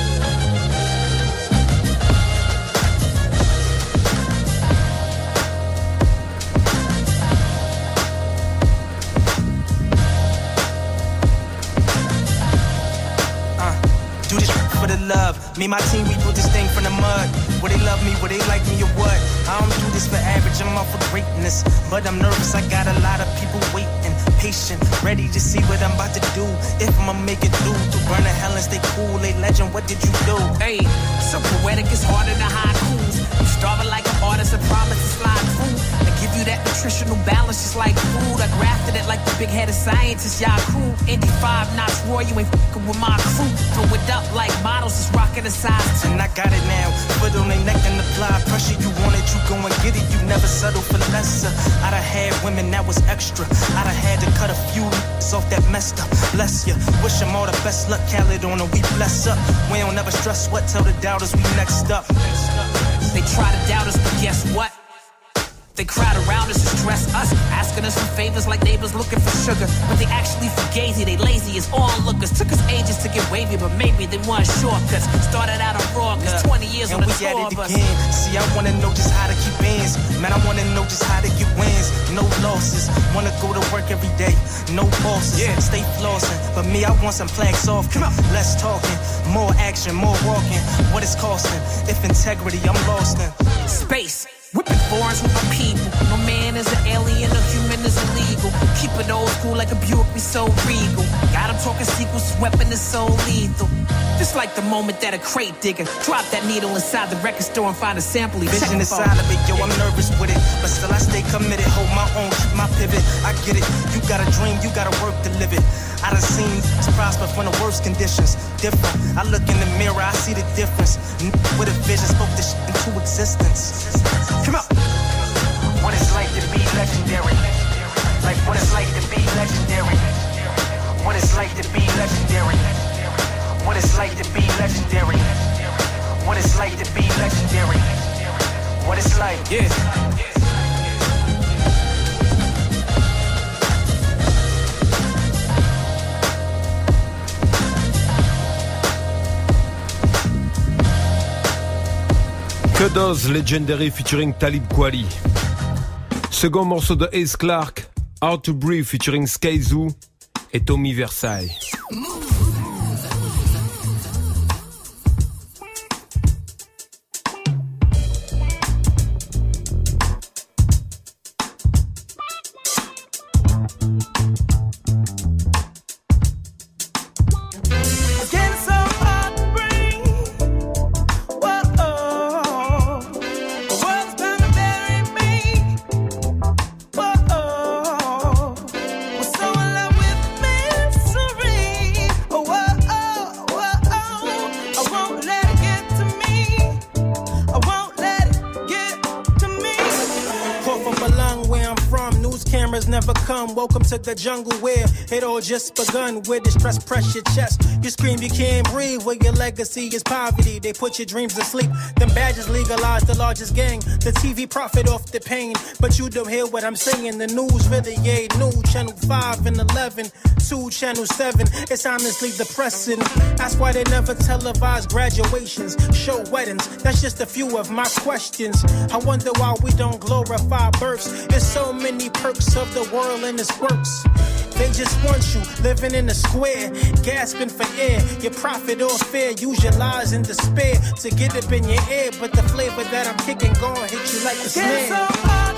Me, my team, we built this thing from the mud. Will they love me? Will they like me or what? I don't do this for average, I'm out for greatness. But I'm nervous, I got a lot of people waiting, patient, ready to see what I'm about to do. If I'ma make it through, to burn the hell and stay cool. Hey, legend, what did you do? Hey, so poetic, it's harder to hide. I'm starving like an artist, I promise to slide through. You that nutritional balance, just like food. I grafted it like the big headed scientist, y'all cool. Indy 5 knots roar, you ain't fucking with my crew. Throw it up like models, just rocking the sides. And I got it now, foot on their neck and apply pressure. You want it, you go and get it. You never settle for lesser. I done had women that was extra. I done had to cut a few off that messed up. Bless ya, wish them all the best luck. Khaled on them, we bless up. We don't never stress what, tell the doubters we next up. They try to doubt us, but guess what? They crowd around us and stress us, asking us for favors like neighbors looking for sugar. But they actually fugazi, they lazy as onlookers. Took us ages to get wavy, but maybe they want shortcuts. Started out on raw, cause 20 years and on we the tour at it again. See, I wanna know just how to keep ends. Man, I wanna know just how to get wins. No losses. Wanna go to work every day. No bosses. Yeah. Stay flossing. But me, I want some plaques off. Come on. Less talking. More action, more walking. What it's costing. If integrity, I'm lost in. Space. Whipping foreigns with my people. No man is an alien, no human is illegal. Keep it old school like a Buick, we so regal. Got him talking sequels, his weapon is so lethal. Just like the moment that a crate digger drop that needle inside the record store and find a sample. He Vision check inside of it, yo, I'm nervous with it. But still, I stay committed. Hold my own, my pivot. I get it. You got a dream, you gotta work to live it. I done seen us prosper from the worst conditions. Different. I look in the mirror, I see the difference. With a vision, spoke this shit into existence. Come on. What it's like to be legendary. Like what it's like to be legendary. What it's like to be legendary. What it's like to be legendary. What it's like to be legendary. What it's like. Yeah. Que Legendary featuring Talib Kweli? Second morceau de Ace Clark, Hard to Breathe featuring Skyzoo et Tommy Versailles. Welcome to the jungle where it all just begun. Where the stress press your chest. You scream you can't breathe. Where your legacy is poverty. They put your dreams to sleep. Them badges legalize the largest gang. The TV profit off the pain. But you don't hear what I'm saying. The news really ain't new. Channel 5 and 11. 2, Channel 7. It's honestly depressing. That's why they never televise graduations. Show weddings. That's just a few of my questions. I wonder why we don't glorify births. There's so many perks of the world and its works. They just want you living in a square, gasping for air. Your profit or fear, use your lies in despair to get up in your ear. But the flavor that I'm kicking gon' hit you like a snare.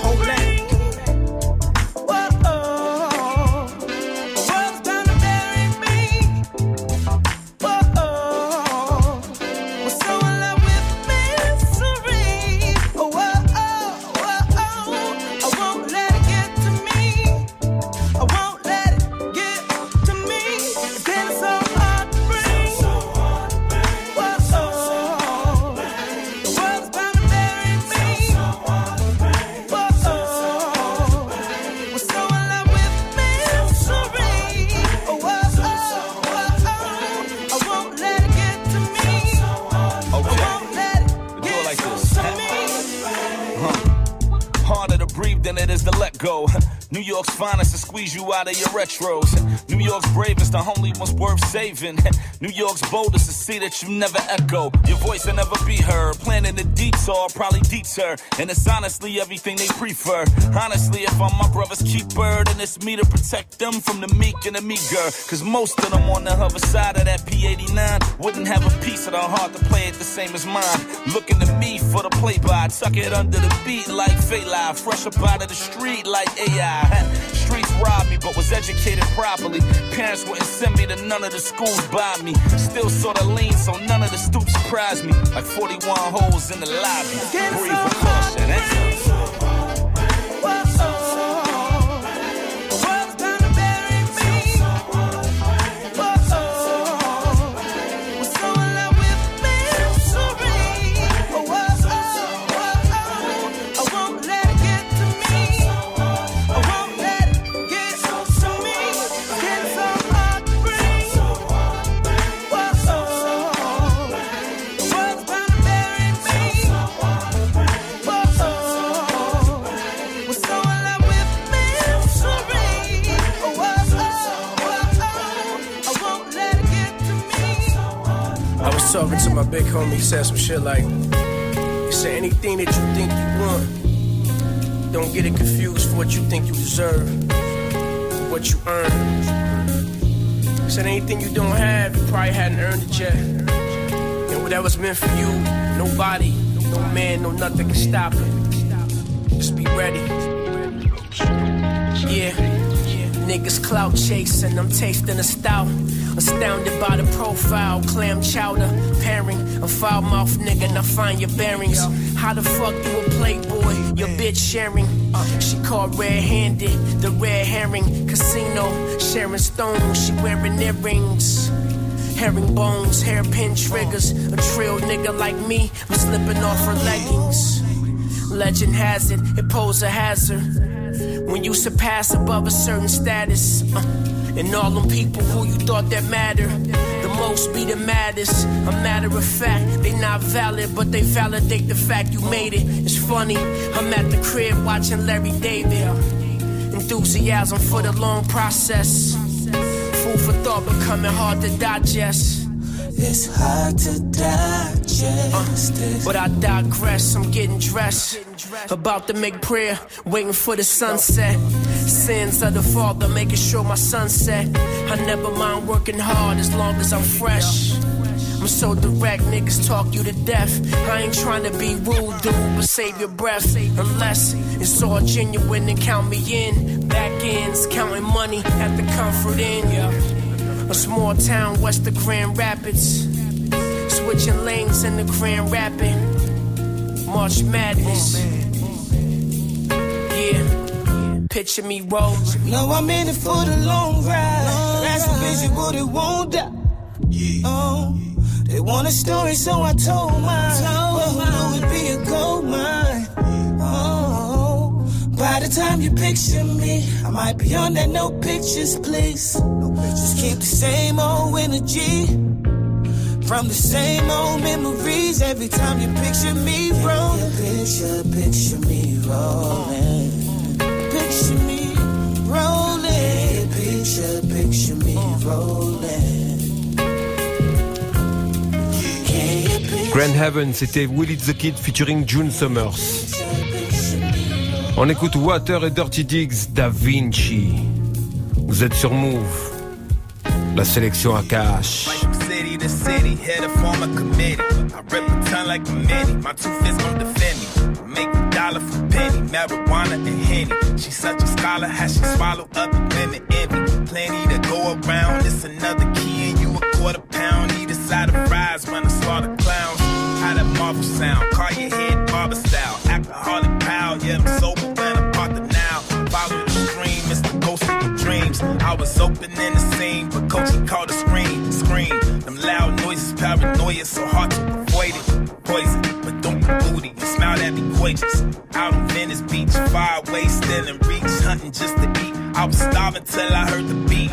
New York's finest to squeeze you out of your retros. New York's bravest, the only ones worth saving. [laughs] New York's boldest to see that you never echo. Your voice will never be heard. Planning the detour probably deter. And it's honestly everything they prefer. Honestly, if I'm my brother's keeper, then it's me to protect them from the meek and the meager. Cause most of them on the other side of that P89 wouldn't have a piece of the heart to play it the same as mine. Looking to me for the play by, tuck it under the beat like Live. Fresh up out of the street like AI. Streets robbed me, but was educated properly. Parents wouldn't send me to none of the schools by me. Still sorta lean, so none of the stoops surprised me. Like 41 holes in the lobby. Breathe with caution. Was to my big homie, said some shit like, he said anything that you think you want, don't get it confused for what you think you deserve, for what you earn. He said anything you don't have, you probably hadn't earned it yet. And whatever's meant for you, nobody, no man, no nothing can stop it. Just be ready. Yeah. Niggas clout chasing, I'm tasting the stout. Astounded by the profile, clam chowder, pairing. A foul mouth nigga, now find your bearings. How the fuck you a playboy? Your bitch sharing. She caught red handed, the red herring. Casino, sharing stones, she wearing earrings. Herring bones, hairpin triggers. A trill nigga like me, I'm slipping off her leggings. Legend has it, it pose a hazard. When you surpass above a certain status, uh, and all them people who you thought that matter, the most be the maddest. A matter of fact, they not valid, but they validate the fact you made it. It's funny, I'm at the crib watching Larry David. Enthusiasm for the long process. Food for thought becoming hard to digest. It's hard to digest uh, it. But I digress, I'm getting dressed. About to make prayer, waiting for the sunset. Sins of the father, making sure my sunset. I never mind working hard as long as I'm fresh. I'm so direct, niggas talk you to death. I ain't trying to be rude, dude, but save your breath. Unless it's all genuine and count me in. Back ends, counting money at the comfort inn. A small town west of Grand Rapids. Switching lanes in the Grand Rapid. March Madness. Yeah. Picture me rolling. No, I'm in it for the long ride. That's a vision, but it won't die. Oh, they want a story, so I told mine. But who knew it'd be a gold mine? Oh, by the time you picture me, I might be on that no pictures, please. Just keep the same old energy. From the same old memories every time you picture me rolling. Picture, picture me rolling. Picture me rolling. Picture, picture me rolling. Grand Heaven, c'était Willie the Kid featuring June Summers. On écoute Water et Dirty Diggs Da Vinci. Vous êtes sur Move. La sélection à cash. city to city, head of former committee. I rip a ton like a mini, my two fists gon' defend me. Make a dollar for penny, marijuana and henny. She's such a scholar, how she swallow other women envy. Plenty to go around, it's another key and you a quarter pound. Either side of fries, when I slaughter clowns. How that Marvel sound, call your head barber style. Alcoholic pal, yeah, I'm sober when I'm the now. Follow the stream, it's the ghost of your dreams. I was open in the scene, but coach he called a scream, scream. Them loud noises, paranoia, so hard to avoid it. Poison, but don't booty. And smile at me gorgeous. Out wide waist, still in reach, hunting just to eat. I was starving till I heard the beat.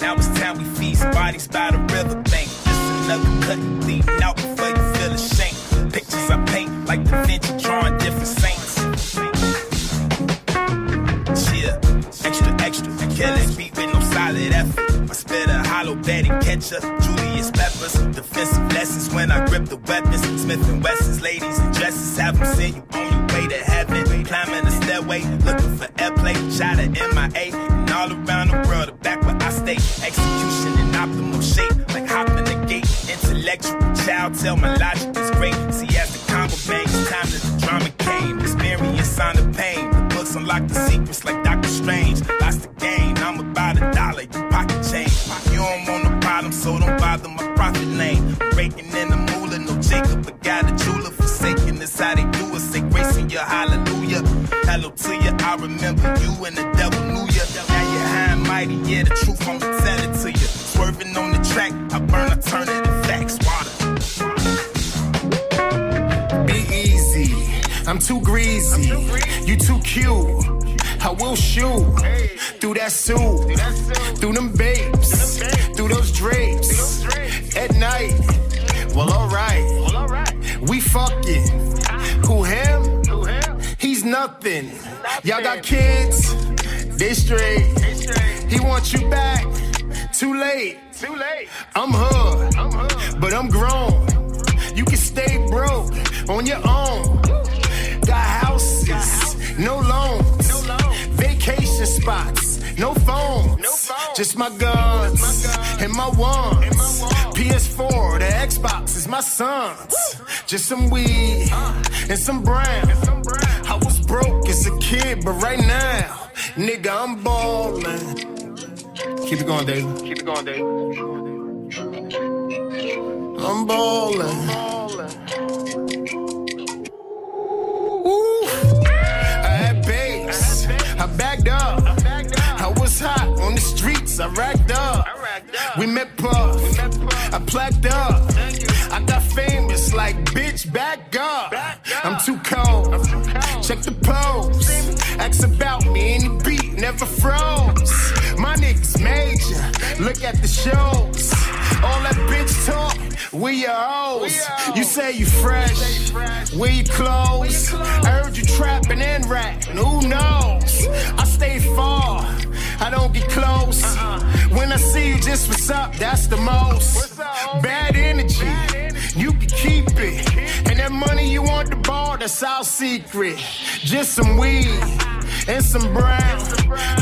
Now it's time we feast, bodies by the riverbank. Just another cut leading out before you feel ashamed. Pictures I paint like Da Vinci drawing different saints. Yeah, extra, extra, kill it, beat with no solid effort. I spit a hollow bed and ketchup, Julius Peppers. Defensive lessons when I grip the weapons. Smith and Wesson's ladies and dresses have them send you on your way to heaven. Climbing the stairway, looking for airplay. Shot at MIA and all around the world, the back where I stay. Execution in optimal shape, like hopping the gate. Intellectual child, tell my logic is great. See, as the combo bangs, time that the drama came. Experience on the pain. The books unlock the secrets like Doctor Strange. Lost the game, I'm about a dollar, you pocket change. You don't want no problem, so don't bother my profit lane. Breaking in remember you and the devil knew you. Now you're high and mighty, yeah, the truth, I'ma tell it to you. Swerving on the track, I burn, I turn it to facts. Water. Be easy. I'm too greasy. You too cute. I will shoot through that suit, through them babes, through those drapes. At night, well, alright. We fucking. Ah. Who him? He's nothing. Y'all got kids, they straight. He wants you back. Too late. Too late. I'm hood, but I'm grown. You can stay broke on your own. Got houses, no loans. Vacation spots, no phones. Just my guns and my ones. PS4, the Xbox is my son's. Just some weed uh. and some brown. I was broke as a kid, but right now, nigga, I'm ballin'. Keep it going, Dave. Keep it going, Dave. I'm ballin'. Ooh. I had babes. I backed up. I was hot on the streets. I racked up. We met Puff. I placked up. I got famous like bitch. Back up. I'm too cold. Check the pose. Ask about me. Any beat never froze. My niggas major. Look at the shows. All that bitch talk. We your hoes. You say you fresh. You clothes? I heard you trapping and rapping. Who knows? I stay far. I don't get close. Uh-uh. When I see you, just what's up? That's the most. Bad energy. You can keep it. And that money you want to ball, that's our secret. Just some weed and some brown.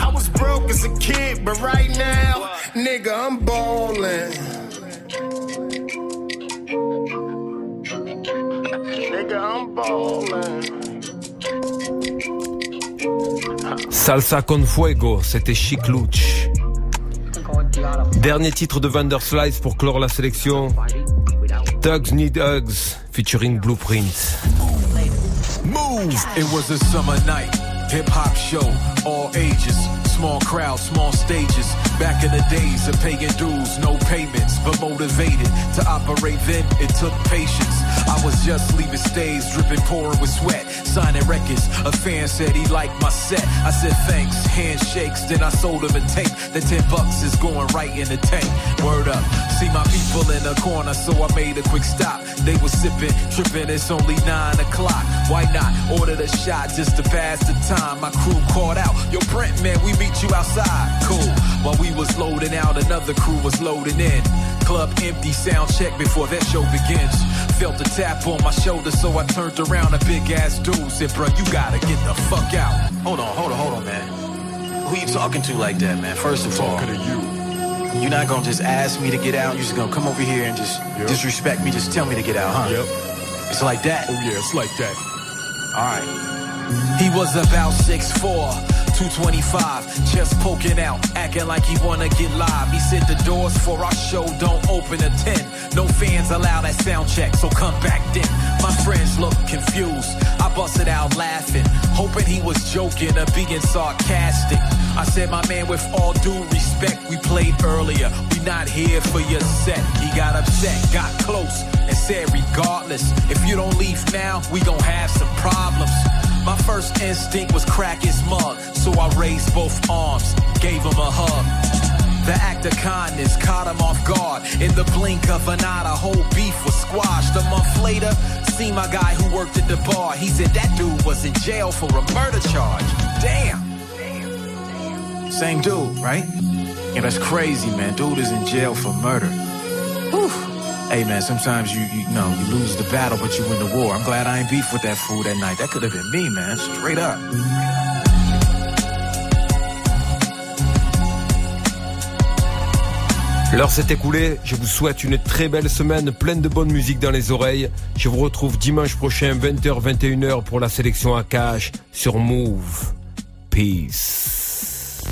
I was broke as a kid, but right now, nigga, I'm ballin'. Nigga, I'm ballin'. Salsa con fuego, c'était Chic Luch. Dernier titre de Vanderslice pour clore la sélection. Thugs Need Hugs featuring Blueprint. Move! It was a summer night. Hip hop show, all ages. Small crowds, small stages. Back in the days of paying dues, no payments, but motivated to operate then, it took patience. I was just leaving stage, dripping, pouring with sweat, signing records. A fan said he liked my set. I said thanks, handshakes, then I sold him a tape. The 10 bucks is going right in the tank. Word up, see my people in the corner, so I made a quick stop. They were sipping, tripping, it's only 9 o'clock. Why not order the shot just to pass the time? My crew called out, yo Brent, man, we meet you outside. Cool. While we was loading out, another crew was loading in. Club empty, sound check before that show begins. Felt a tap on my shoulder, so I turned around. A big ass dude said, "Bro, you gotta get the fuck out." Hold on, hold on, hold on, man. Who you talking to like that, man? First of all, talking to you. You're not gonna just ask me to get out. You're just gonna come over here and just Yep. disrespect me. Just tell me to get out, huh? Yep. It's like that. Oh yeah, it's like that. All right. He He was about 6'4, 225, chest poking out, acting like he wanna get live. He said the doors for our show don't open at 10. No fans allowed at sound check, so come back then. My friends looked confused. I busted out laughing, hoping he was joking or being sarcastic. I said, my man, with all due respect, we played earlier. We not here for your set. He got upset, got close, and said, regardless, if you don't leave now, we gon' have some problems. My first instinct was crack his mug, so I raised both arms, gave him a hug. The act of kindness caught him off guard. In the blink of an eye, the whole beef was squashed. A month later, see my guy who worked at the bar. He said that dude was in jail for a murder charge. Damn. Same dude, right? Yeah, that's crazy, man. Dude is in jail for murder. Hey man, sometimes you, you know you lose the battle, but you win the war. I'm glad I ain't beef with that fool that night. That could have been me, man. Straight up. L'heure s'est écoulée, je vous souhaite une très belle semaine pleine de bonne musique dans les oreilles. Je vous retrouve dimanche prochain 20h-21h pour la sélection à cash sur Move. Peace.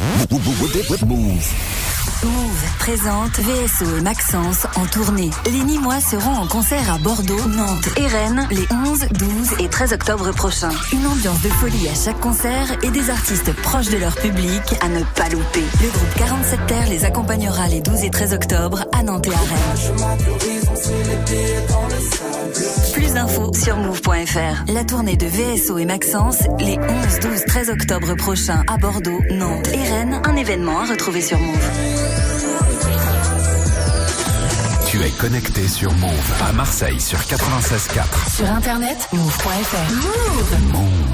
Move. Move présente VSO et Maxence en tournée. Les Nîmois seront en concert à Bordeaux, Nantes et Rennes les 11, 12 et 13 octobre prochains. Une ambiance de folie à chaque concert et des artistes proches de leur public à ne pas louper. Le groupe 47 Terre les accompagnera les 12 et 13 octobre à Nantes et à Rennes. Plus d'infos sur move.fr. La tournée de VSO et Maxence les 11, 12, 13 octobre prochains à Bordeaux, Nantes et Rennes. Un événement à retrouver sur Move. Tu es connecté sur Move à Marseille sur 96.4. Sur internet, move.fr. Move. Move.